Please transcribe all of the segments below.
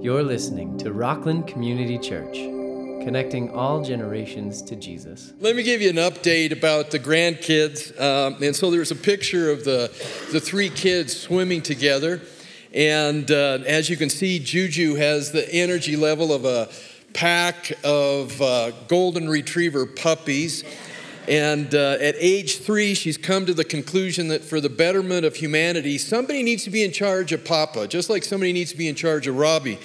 You're listening to Rockland Community Church, connecting all generations to Jesus. Let me give you an update about the grandkids. Um, and so there's a picture of the, the three kids swimming together. And uh, as you can see, Juju has the energy level of a pack of uh, golden retriever puppies. And uh, at age three, she's come to the conclusion that for the betterment of humanity, somebody needs to be in charge of Papa, just like somebody needs to be in charge of Robbie.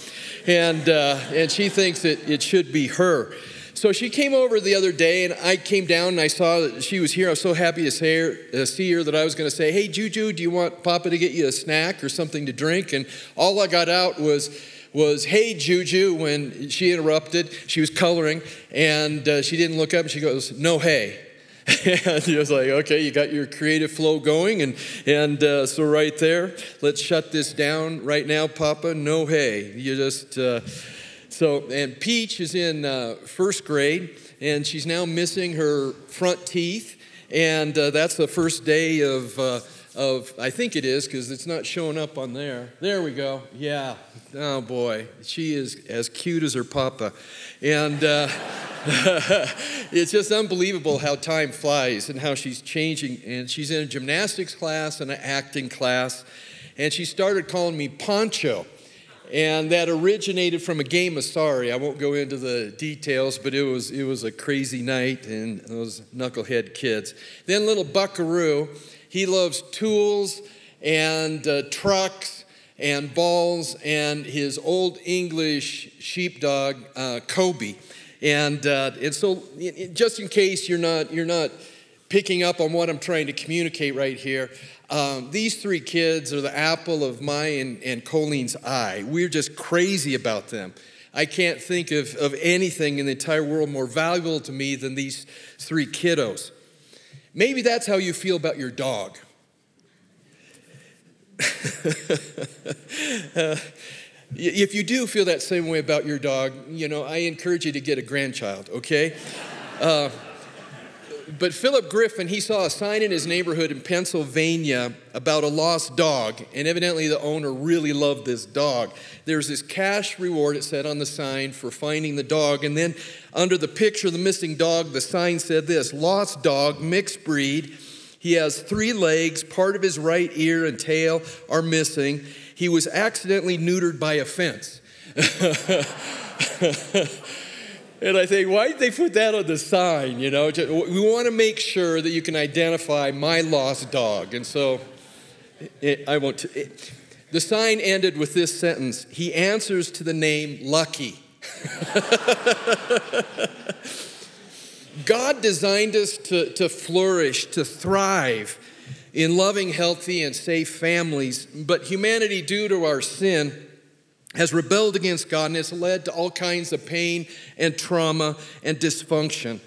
And, uh, and she thinks that it should be her. So she came over the other day, and I came down and I saw that she was here. I was so happy to her, uh, see her that I was going to say, Hey, Juju, do you want Papa to get you a snack or something to drink? And all I got out was, was, Hey, Juju, when she interrupted. She was coloring, and uh, she didn't look up, and she goes, No, hey and he was like, okay, you got your creative flow going. And, and uh, so, right there, let's shut this down right now, Papa. No hay. You just, uh, so, and Peach is in uh, first grade, and she's now missing her front teeth. And uh, that's the first day of, uh, of I think it is, because it's not showing up on there. There we go. Yeah. Oh, boy. She is as cute as her Papa. And, uh, it's just unbelievable how time flies and how she's changing. And she's in a gymnastics class and an acting class. And she started calling me Poncho. And that originated from a game of sorry. I won't go into the details, but it was, it was a crazy night and those knucklehead kids. Then little Buckaroo, he loves tools and uh, trucks and balls and his old English sheepdog, uh, Kobe. And, uh, and so, just in case you're not, you're not picking up on what I'm trying to communicate right here, um, these three kids are the apple of my and, and Colleen's eye. We're just crazy about them. I can't think of, of anything in the entire world more valuable to me than these three kiddos. Maybe that's how you feel about your dog. uh, if you do feel that same way about your dog, you know, I encourage you to get a grandchild, okay? Uh, but Philip Griffin, he saw a sign in his neighborhood in Pennsylvania about a lost dog, and evidently the owner really loved this dog. There's this cash reward, it said on the sign, for finding the dog. And then under the picture of the missing dog, the sign said this Lost dog, mixed breed. He has three legs, part of his right ear and tail are missing he was accidentally neutered by a fence. and I think, why did they put that on the sign? You know, we want to make sure that you can identify my lost dog. And so it, I won't. It, the sign ended with this sentence He answers to the name Lucky. God designed us to, to flourish, to thrive in loving, healthy, and safe families. But humanity, due to our sin, has rebelled against God and has led to all kinds of pain and trauma and dysfunction.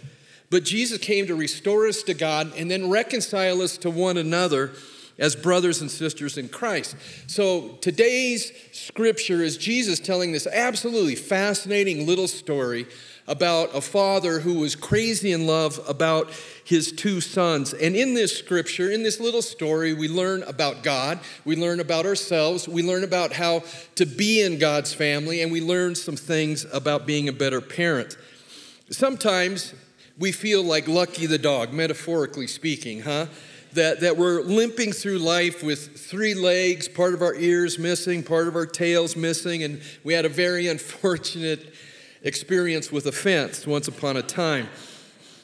But Jesus came to restore us to God and then reconcile us to one another as brothers and sisters in Christ. So today's scripture is Jesus telling this absolutely fascinating little story about a father who was crazy in love about his two sons. And in this scripture, in this little story, we learn about God, we learn about ourselves, we learn about how to be in God's family, and we learn some things about being a better parent. Sometimes we feel like Lucky the dog, metaphorically speaking, huh? That, that we're limping through life with three legs, part of our ears missing, part of our tails missing, and we had a very unfortunate experience with offense once upon a time.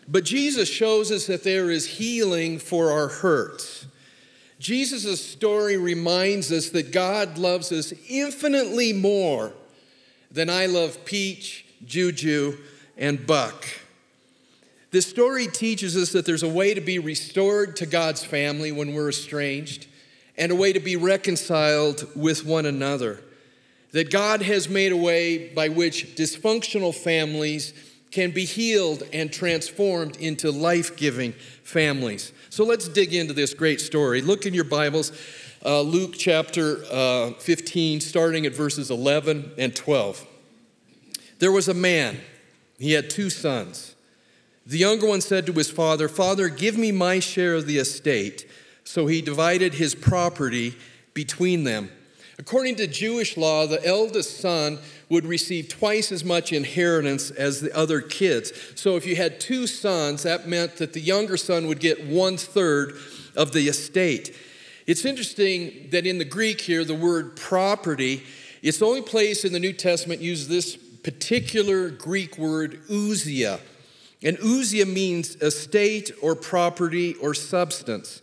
But Jesus shows us that there is healing for our hurts. Jesus' story reminds us that God loves us infinitely more than I love Peach, Juju, and Buck. This story teaches us that there's a way to be restored to God's family when we're estranged, and a way to be reconciled with one another that God has made a way by which dysfunctional families can be healed and transformed into life giving families. So let's dig into this great story. Look in your Bibles, uh, Luke chapter uh, 15, starting at verses 11 and 12. There was a man, he had two sons. The younger one said to his father, Father, give me my share of the estate. So he divided his property between them. According to Jewish law, the eldest son would receive twice as much inheritance as the other kids. So if you had two sons, that meant that the younger son would get one third of the estate. It's interesting that in the Greek here, the word property, it's the only place in the New Testament uses this particular Greek word, ousia. And ousia means estate or property or substance.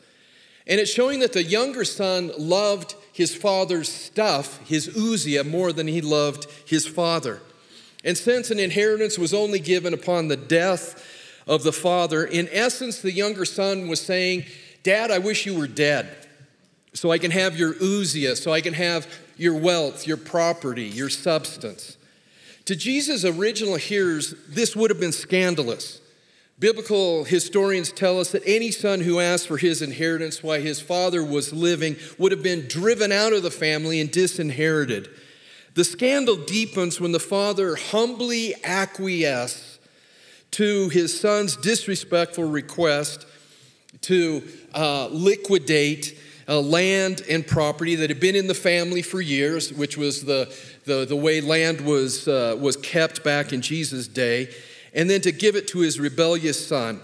And it's showing that the younger son loved his father's stuff, his ousia, more than he loved his father. And since an inheritance was only given upon the death of the father, in essence, the younger son was saying, Dad, I wish you were dead so I can have your ousia, so I can have your wealth, your property, your substance. To Jesus' original hearers, this would have been scandalous. Biblical historians tell us that any son who asked for his inheritance while his father was living would have been driven out of the family and disinherited. The scandal deepens when the father humbly acquiesces to his son's disrespectful request to uh, liquidate uh, land and property that had been in the family for years, which was the, the, the way land was, uh, was kept back in Jesus' day and then to give it to his rebellious son.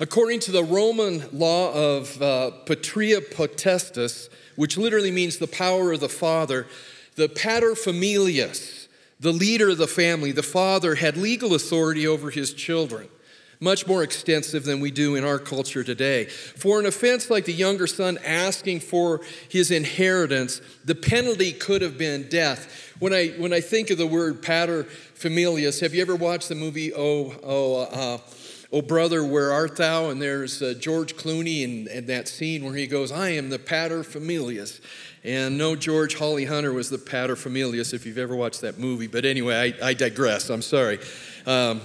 According to the Roman law of uh, patria potestas, which literally means the power of the father, the paterfamilias, the leader of the family, the father, had legal authority over his children, much more extensive than we do in our culture today. For an offense like the younger son asking for his inheritance, the penalty could have been death. When I, when I think of the word pater familias, have you ever watched the movie Oh, oh, uh, oh Brother, Where Art Thou? And there's uh, George Clooney and, that scene where he goes, I am the pater familias. And no, George Holly Hunter was the pater familias if you've ever watched that movie. But anyway, I, I digress. I'm sorry. Um,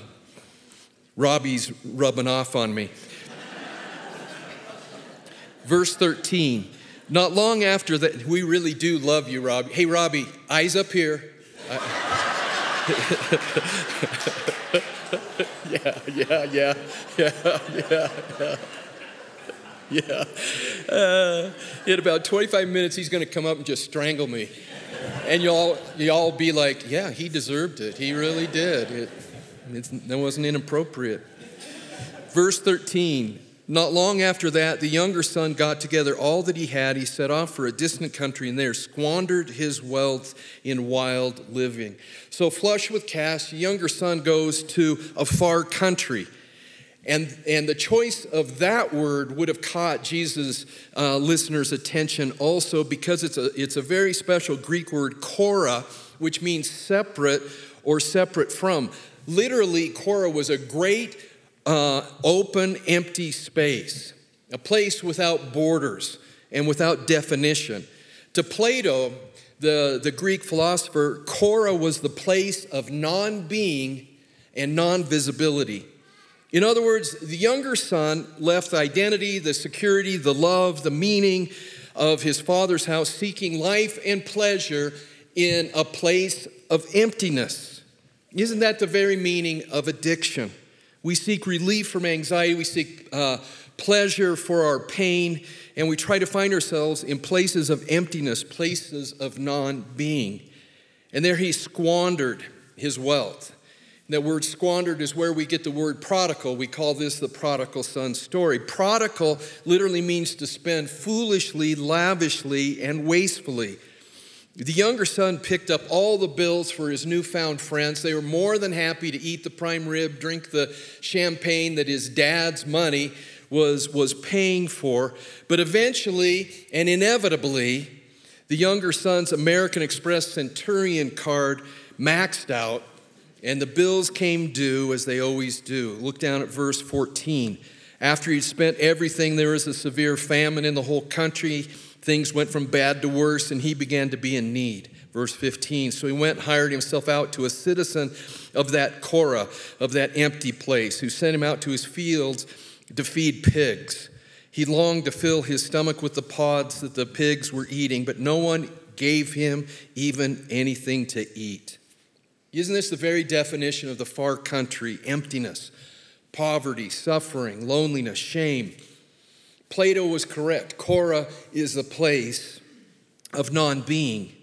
Robbie's rubbing off on me. Verse 13. Not long after that, we really do love you, Robbie. Hey, Robbie, eyes up here. yeah, yeah, yeah, yeah, yeah, yeah. Yeah. Uh, in about 25 minutes, he's going to come up and just strangle me. And y'all, y'all be like, yeah, he deserved it. He really did. It, it wasn't inappropriate. Verse 13 not long after that, the younger son got together all that he had. He set off for a distant country and there squandered his wealth in wild living. So, flush with cash, the younger son goes to a far country. And, and the choice of that word would have caught Jesus' uh, listeners' attention also because it's a, it's a very special Greek word, kora, which means separate or separate from. Literally, kora was a great uh, open, empty space, a place without borders and without definition. To Plato, the, the Greek philosopher, Kora was the place of non being and non visibility. In other words, the younger son left the identity, the security, the love, the meaning of his father's house, seeking life and pleasure in a place of emptiness. Isn't that the very meaning of addiction? We seek relief from anxiety, we seek uh, pleasure for our pain, and we try to find ourselves in places of emptiness, places of non being. And there he squandered his wealth. That word squandered is where we get the word prodigal. We call this the prodigal son story. Prodigal literally means to spend foolishly, lavishly, and wastefully. The younger son picked up all the bills for his newfound friends. They were more than happy to eat the prime rib, drink the champagne that his dad's money was, was paying for. But eventually and inevitably, the younger son's American Express Centurion card maxed out, and the bills came due as they always do. Look down at verse 14. After he'd spent everything, there was a severe famine in the whole country things went from bad to worse, and he began to be in need. Verse 15. So he went hired himself out to a citizen of that Kora, of that empty place, who sent him out to his fields to feed pigs. He longed to fill his stomach with the pods that the pigs were eating, but no one gave him even anything to eat. Isn't this the very definition of the far country? Emptiness, poverty, suffering, loneliness, shame. Plato was correct. Kora is the place of non being.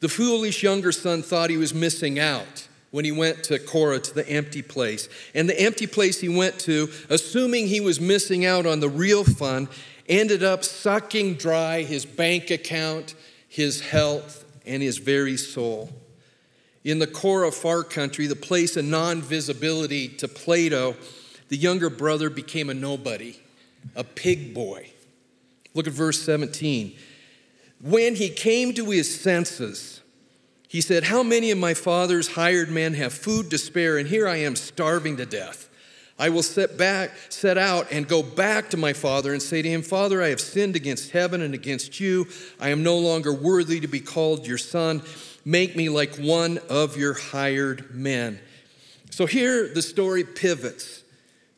The foolish younger son thought he was missing out when he went to Kora to the empty place. And the empty place he went to, assuming he was missing out on the real fun, ended up sucking dry his bank account, his health, and his very soul. In the Kora far country, the place of non visibility to Plato, the younger brother became a nobody, a pig boy. Look at verse 17. When he came to his senses, he said, How many of my father's hired men have food to spare, and here I am starving to death? I will set back, set out and go back to my father and say to him, Father, I have sinned against heaven and against you. I am no longer worthy to be called your son. Make me like one of your hired men. So here the story pivots.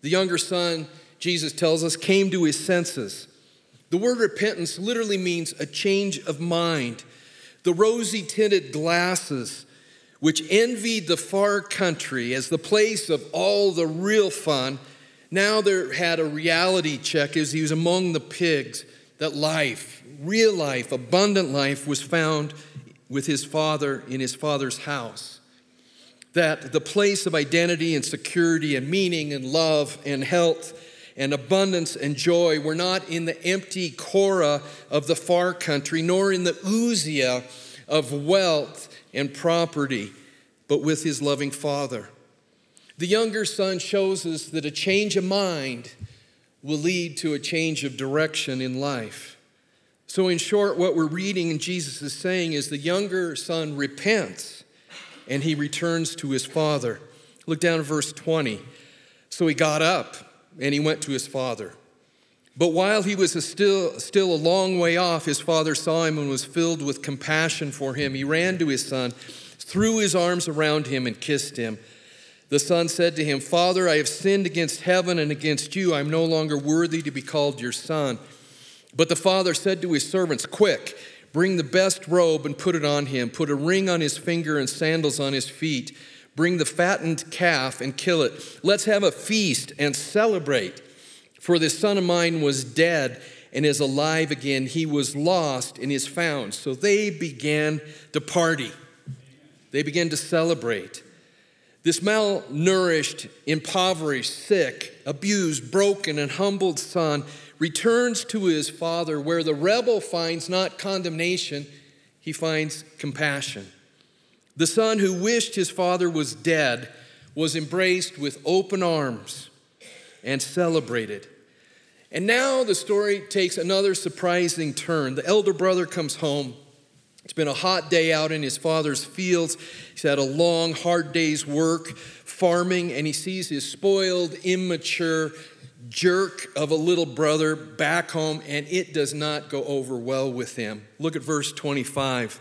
The younger son, Jesus tells us, came to his senses. The word repentance literally means a change of mind. The rosy tinted glasses, which envied the far country as the place of all the real fun, now there had a reality check as he was among the pigs that life, real life, abundant life, was found with his father in his father's house. That the place of identity and security and meaning and love and health and abundance and joy were not in the empty Kora of the far country, nor in the ousia of wealth and property, but with his loving father. The younger son shows us that a change of mind will lead to a change of direction in life. So, in short, what we're reading and Jesus is saying is the younger son repents and he returns to his father. Look down at verse 20. So he got up and he went to his father. But while he was still, still a long way off, his father saw him and was filled with compassion for him. He ran to his son, threw his arms around him, and kissed him. The son said to him, Father, I have sinned against heaven and against you. I'm no longer worthy to be called your son. But the father said to his servants, Quick, bring the best robe and put it on him. Put a ring on his finger and sandals on his feet. Bring the fattened calf and kill it. Let's have a feast and celebrate. For this son of mine was dead and is alive again. He was lost and is found. So they began to party, they began to celebrate. This malnourished, impoverished, sick, abused, broken, and humbled son returns to his father, where the rebel finds not condemnation, he finds compassion. The son who wished his father was dead was embraced with open arms and celebrated. And now the story takes another surprising turn. The elder brother comes home. It's been a hot day out in his father's fields. He's had a long, hard day's work farming, and he sees his spoiled, immature jerk of a little brother back home, and it does not go over well with him. Look at verse 25.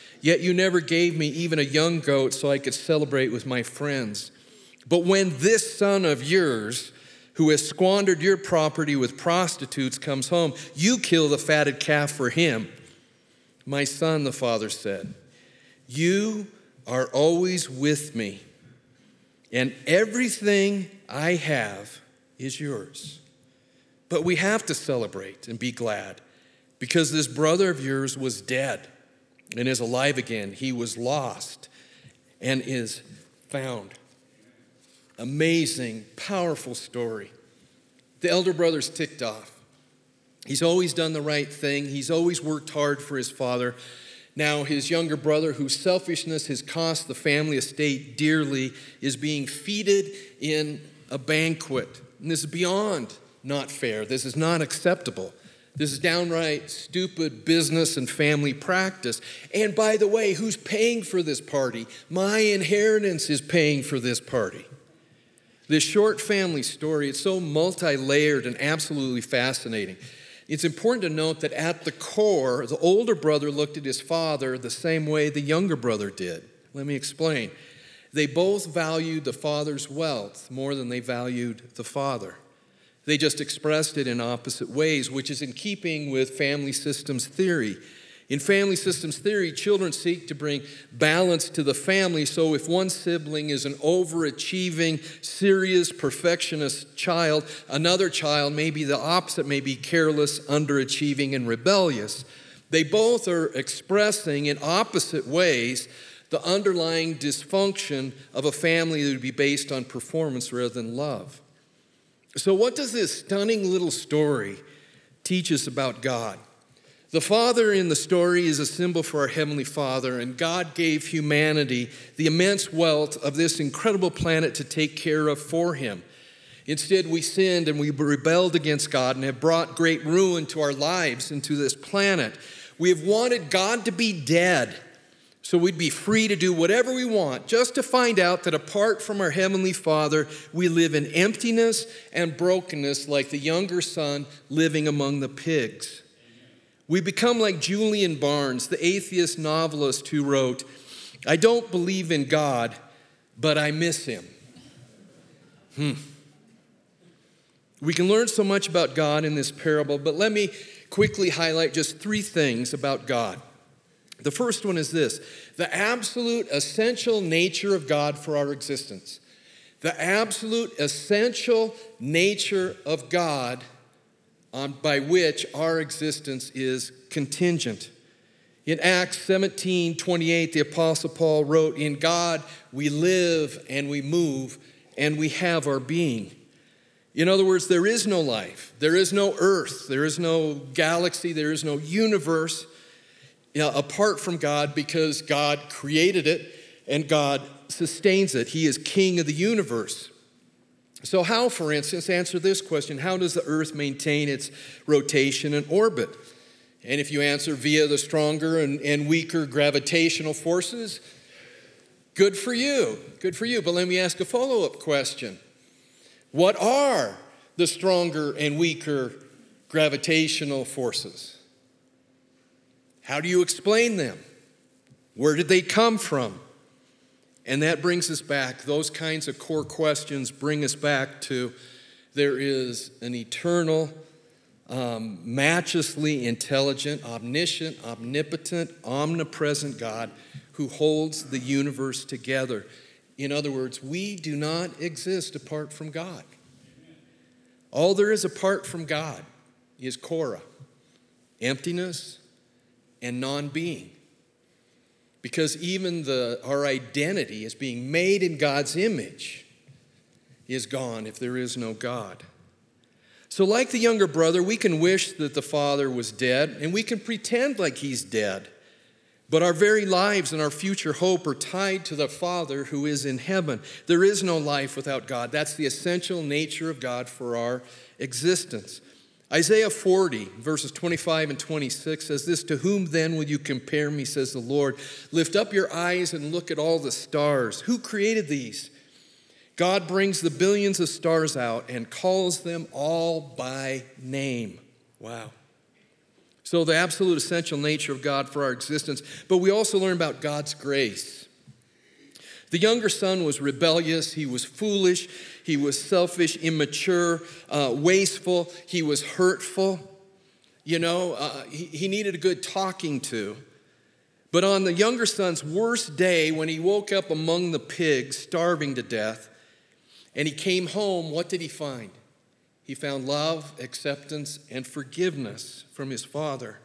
Yet you never gave me even a young goat so I could celebrate with my friends. But when this son of yours, who has squandered your property with prostitutes, comes home, you kill the fatted calf for him. My son, the father said, You are always with me, and everything I have is yours. But we have to celebrate and be glad because this brother of yours was dead and is alive again. He was lost and is found. Amazing, powerful story. The elder brother's ticked off. He's always done the right thing, he's always worked hard for his father. Now, his younger brother, whose selfishness has cost the family estate dearly, is being feted in a banquet. And this is beyond not fair. This is not acceptable. This is downright stupid business and family practice. And by the way, who's paying for this party? My inheritance is paying for this party. This short family story, it's so multi layered and absolutely fascinating. It's important to note that at the core, the older brother looked at his father the same way the younger brother did. Let me explain. They both valued the father's wealth more than they valued the father. They just expressed it in opposite ways, which is in keeping with family systems theory. In family systems theory, children seek to bring balance to the family. So, if one sibling is an overachieving, serious, perfectionist child, another child may be the opposite, may be careless, underachieving, and rebellious. They both are expressing in opposite ways the underlying dysfunction of a family that would be based on performance rather than love. So, what does this stunning little story teach us about God? The Father in the story is a symbol for our Heavenly Father, and God gave humanity the immense wealth of this incredible planet to take care of for Him. Instead, we sinned and we rebelled against God and have brought great ruin to our lives and to this planet. We have wanted God to be dead so we'd be free to do whatever we want, just to find out that apart from our Heavenly Father, we live in emptiness and brokenness like the younger son living among the pigs. We become like Julian Barnes, the atheist novelist who wrote, I don't believe in God, but I miss him. Hmm. We can learn so much about God in this parable, but let me quickly highlight just three things about God. The first one is this the absolute essential nature of God for our existence. The absolute essential nature of God on, by which our existence is contingent. In Acts 17 28, the Apostle Paul wrote, In God we live and we move and we have our being. In other words, there is no life, there is no earth, there is no galaxy, there is no universe you know, apart from God because God created it and God sustains it. He is king of the universe. So, how, for instance, answer this question how does the Earth maintain its rotation and orbit? And if you answer via the stronger and, and weaker gravitational forces, good for you. Good for you. But let me ask a follow up question What are the stronger and weaker gravitational forces? How do you explain them? Where did they come from? And that brings us back, those kinds of core questions bring us back to there is an eternal, um, matchlessly intelligent, omniscient, omnipotent, omnipresent God who holds the universe together. In other words, we do not exist apart from God. All there is apart from God is Kora, emptiness and non being. Because even the, our identity as being made in God's image is gone if there is no God. So, like the younger brother, we can wish that the father was dead and we can pretend like he's dead. But our very lives and our future hope are tied to the Father who is in heaven. There is no life without God. That's the essential nature of God for our existence. Isaiah 40, verses 25 and 26 says this To whom then will you compare me, says the Lord? Lift up your eyes and look at all the stars. Who created these? God brings the billions of stars out and calls them all by name. Wow. So, the absolute essential nature of God for our existence, but we also learn about God's grace. The younger son was rebellious, he was foolish, he was selfish, immature, uh, wasteful, he was hurtful. You know, uh, he, he needed a good talking to. But on the younger son's worst day, when he woke up among the pigs, starving to death, and he came home, what did he find? He found love, acceptance, and forgiveness from his father.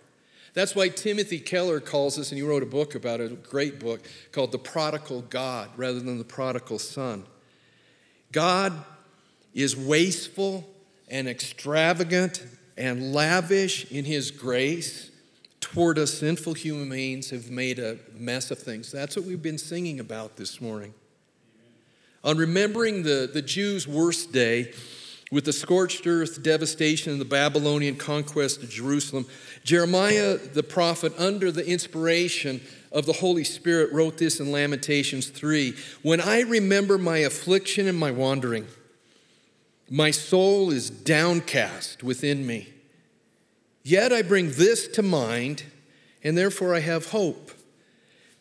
That's why Timothy Keller calls us, and he wrote a book about it, a great book called The Prodigal God rather than The Prodigal Son. God is wasteful and extravagant and lavish in his grace toward us sinful human beings who've made a mess of things. That's what we've been singing about this morning. On remembering the, the Jews' worst day, with the scorched earth devastation and the Babylonian conquest of Jerusalem, Jeremiah the prophet, under the inspiration of the Holy Spirit, wrote this in Lamentations 3 When I remember my affliction and my wandering, my soul is downcast within me. Yet I bring this to mind, and therefore I have hope.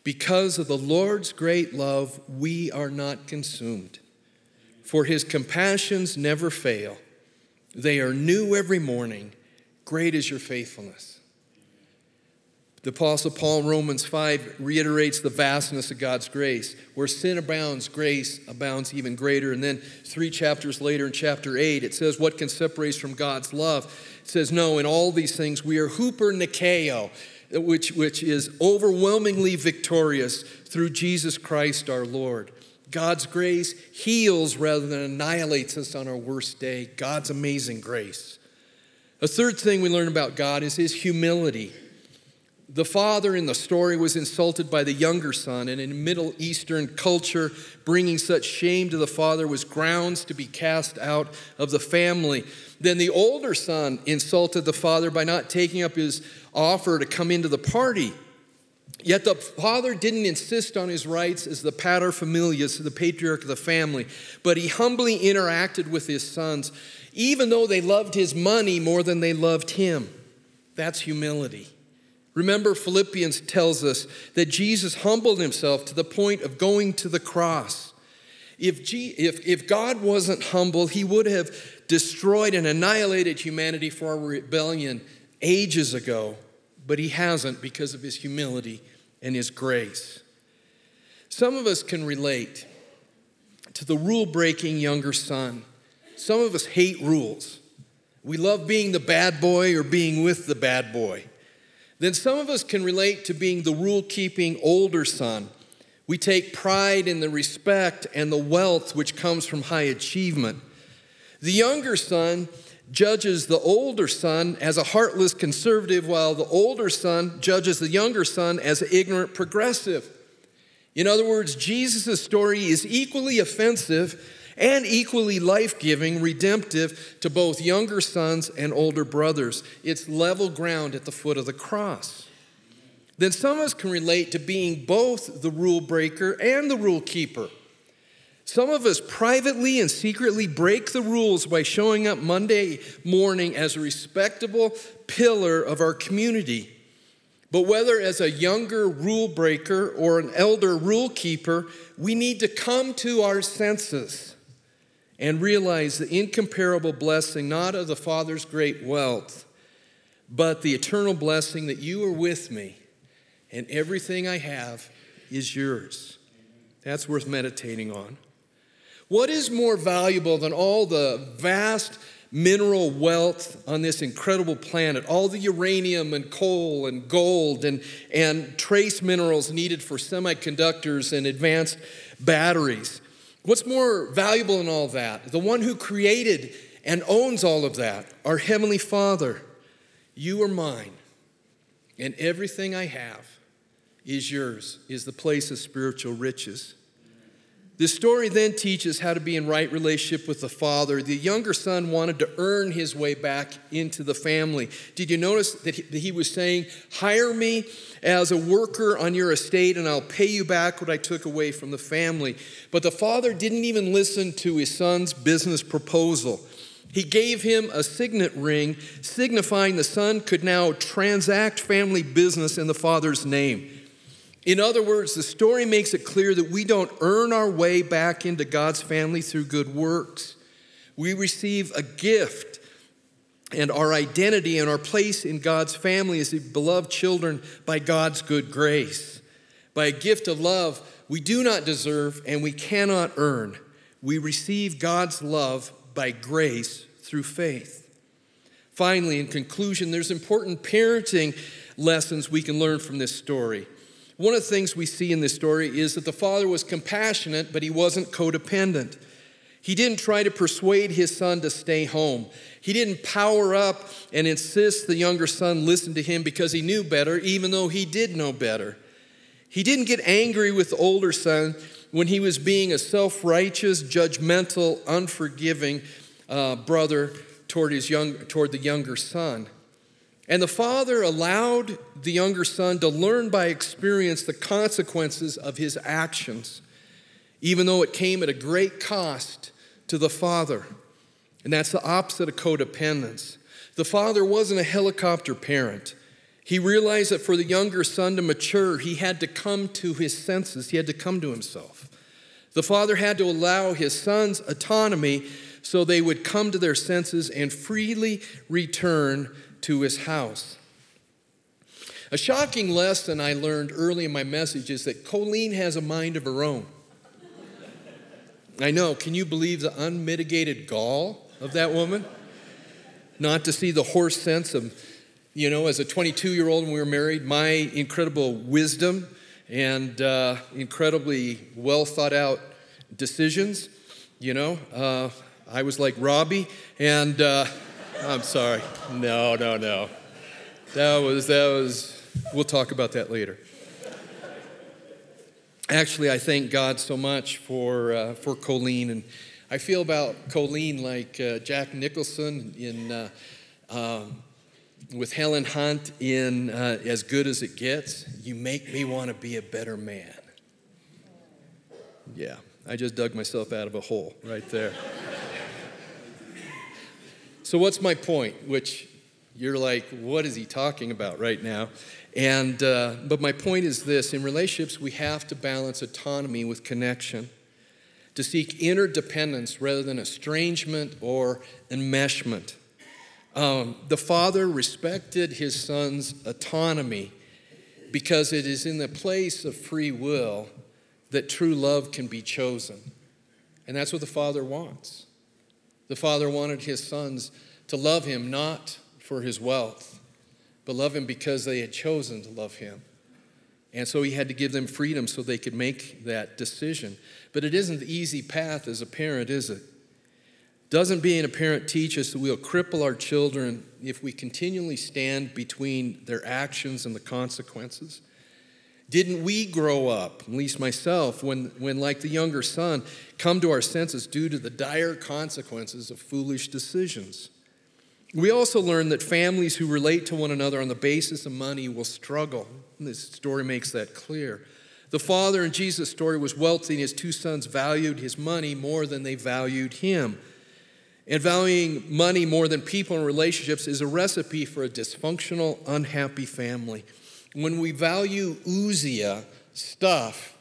Because of the Lord's great love, we are not consumed. For his compassions never fail, they are new every morning. Great is your faithfulness. The Apostle Paul in Romans 5 reiterates the vastness of God's grace. Where sin abounds, grace abounds even greater. And then three chapters later, in chapter 8, it says, What can separate us from God's love? It says, No, in all these things we are hupernikao, which, which is overwhelmingly victorious through Jesus Christ our Lord. God's grace heals rather than annihilates us on our worst day. God's amazing grace. A third thing we learn about God is his humility. The father in the story was insulted by the younger son, and in Middle Eastern culture, bringing such shame to the father was grounds to be cast out of the family. Then the older son insulted the father by not taking up his offer to come into the party. Yet the father didn't insist on his rights as the paterfamilias, the patriarch of the family, but he humbly interacted with his sons, even though they loved his money more than they loved him. That's humility. Remember, Philippians tells us that Jesus humbled himself to the point of going to the cross. If, G, if, if God wasn't humble, he would have destroyed and annihilated humanity for our rebellion ages ago, but he hasn't because of his humility and his grace. Some of us can relate to the rule breaking younger son. Some of us hate rules. We love being the bad boy or being with the bad boy then some of us can relate to being the rule keeping older son. We take pride in the respect and the wealth which comes from high achievement. The younger son judges the older son as a heartless conservative, while the older son judges the younger son as an ignorant progressive. In other words, Jesus' story is equally offensive and equally life giving, redemptive to both younger sons and older brothers. It's level ground at the foot of the cross. Then some of us can relate to being both the rule breaker and the rule keeper. Some of us privately and secretly break the rules by showing up Monday morning as a respectable pillar of our community. But whether as a younger rule breaker or an elder rule keeper, we need to come to our senses and realize the incomparable blessing, not of the Father's great wealth, but the eternal blessing that you are with me and everything I have is yours. That's worth meditating on. What is more valuable than all the vast mineral wealth on this incredible planet, all the uranium and coal and gold and, and trace minerals needed for semiconductors and advanced batteries? What's more valuable in all that? The one who created and owns all of that, our Heavenly Father. You are mine, and everything I have is yours, is the place of spiritual riches. The story then teaches how to be in right relationship with the father. The younger son wanted to earn his way back into the family. Did you notice that he, was saying, Hire me as a worker on your estate, and I'll pay you back what I took away from the family? But the father didn't even listen to his son's business proposal. He gave him a signet ring, signifying the son could now transact family business in the father's name. In other words, the story makes it clear that we don't earn our way back into God's family through good works. We receive a gift, and our identity and our place in God's family as beloved children by God's good grace. By a gift of love we do not deserve and we cannot earn. We receive God's love by grace through faith. Finally, in conclusion, there's important parenting lessons we can learn from this story. One of the things we see in this story is that the father was compassionate, but he wasn't codependent. He didn't try to persuade his son to stay home. He didn't power up and insist the younger son listen to him because he knew better, even though he did know better. He didn't get angry with the older son when he was being a self righteous, judgmental, unforgiving uh, brother toward, his young, toward the younger son. And the father allowed the younger son to learn by experience the consequences of his actions, even though it came at a great cost to the father. And that's the opposite of codependence. The father wasn't a helicopter parent. He realized that for the younger son to mature, he had to come to his senses, he had to come to himself. The father had to allow his sons autonomy so they would come to their senses and freely return to his house. A shocking lesson I learned early in my message is that Colleen has a mind of her own. I know, can you believe the unmitigated gall of that woman? Not to see the horse sense of, you know, as a 22 year old when we were married, my incredible wisdom and uh, incredibly well thought out decisions. You know, uh, I was like Robbie, and uh, I'm sorry. No, no, no. That was, that was, We'll talk about that later. Actually, I thank God so much for, uh, for Colleen. And I feel about Colleen like uh, Jack Nicholson in, uh, um, with Helen Hunt in uh, As Good as It Gets. You make me want to be a better man. Yeah, I just dug myself out of a hole right there. So, what's my point? Which you're like, what is he talking about right now? And, uh, but my point is this in relationships, we have to balance autonomy with connection, to seek interdependence rather than estrangement or enmeshment. Um, the father respected his son's autonomy because it is in the place of free will that true love can be chosen. And that's what the father wants. The father wanted his sons to love him not for his wealth, but love him because they had chosen to love him. And so he had to give them freedom so they could make that decision. But it isn't the easy path as a parent, is it? Doesn't being a parent teach us that we'll cripple our children if we continually stand between their actions and the consequences? Didn't we grow up, at least myself, when, when, like the younger son, come to our senses due to the dire consequences of foolish decisions? We also learn that families who relate to one another on the basis of money will struggle. This story makes that clear. The father in Jesus' story was wealthy, and his two sons valued his money more than they valued him. And valuing money more than people and relationships is a recipe for a dysfunctional, unhappy family. When we value ousia, stuff,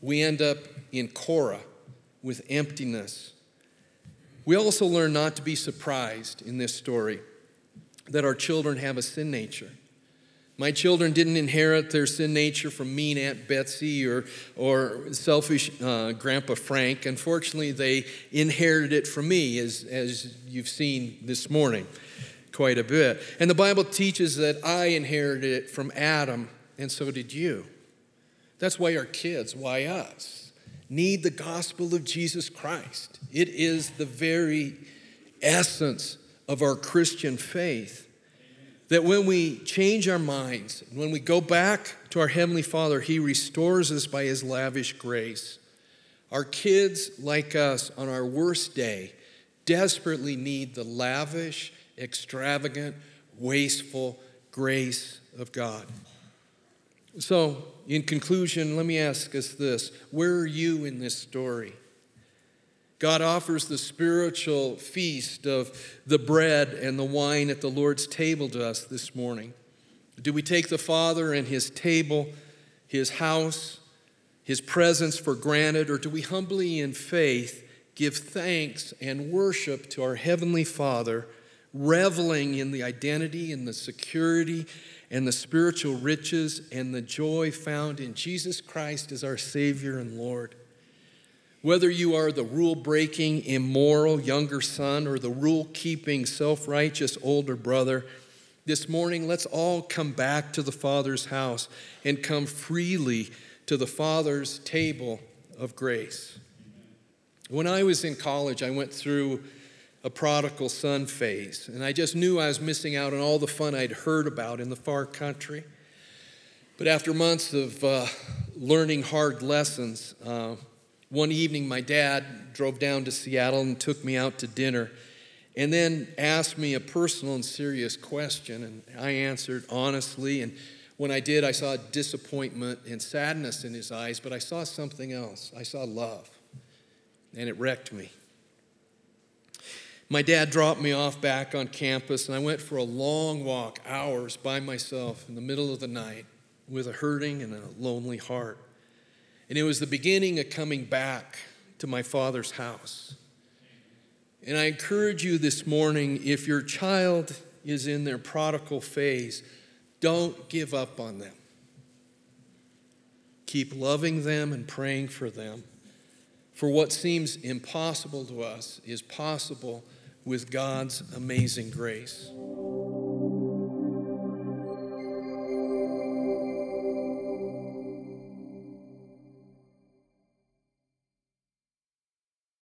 we end up in Kora with emptiness we also learn not to be surprised in this story that our children have a sin nature. My children didn't inherit their sin nature from mean Aunt Betsy or, or selfish uh, Grandpa Frank. Unfortunately, they inherited it from me, as, as you've seen this morning quite a bit. And the Bible teaches that I inherited it from Adam, and so did you. That's why our kids, why us? need the gospel of Jesus Christ. It is the very essence of our Christian faith. That when we change our minds, when we go back to our Heavenly Father, He restores us by His lavish grace. Our kids, like us, on our worst day, desperately need the lavish, extravagant, wasteful grace of God. So, in conclusion, let me ask us this Where are you in this story? God offers the spiritual feast of the bread and the wine at the Lord's table to us this morning. Do we take the Father and His table, His house, His presence for granted, or do we humbly in faith give thanks and worship to our Heavenly Father, reveling in the identity and the security and the spiritual riches and the joy found in Jesus Christ as our Savior and Lord. Whether you are the rule breaking, immoral younger son or the rule keeping, self righteous older brother, this morning let's all come back to the Father's house and come freely to the Father's table of grace. When I was in college, I went through a prodigal son phase. And I just knew I was missing out on all the fun I'd heard about in the far country. But after months of uh, learning hard lessons, uh, one evening my dad drove down to Seattle and took me out to dinner and then asked me a personal and serious question. And I answered honestly. And when I did, I saw disappointment and sadness in his eyes, but I saw something else. I saw love, and it wrecked me. My dad dropped me off back on campus, and I went for a long walk, hours by myself in the middle of the night with a hurting and a lonely heart. And it was the beginning of coming back to my father's house. And I encourage you this morning if your child is in their prodigal phase, don't give up on them. Keep loving them and praying for them. For what seems impossible to us is possible with God's amazing grace.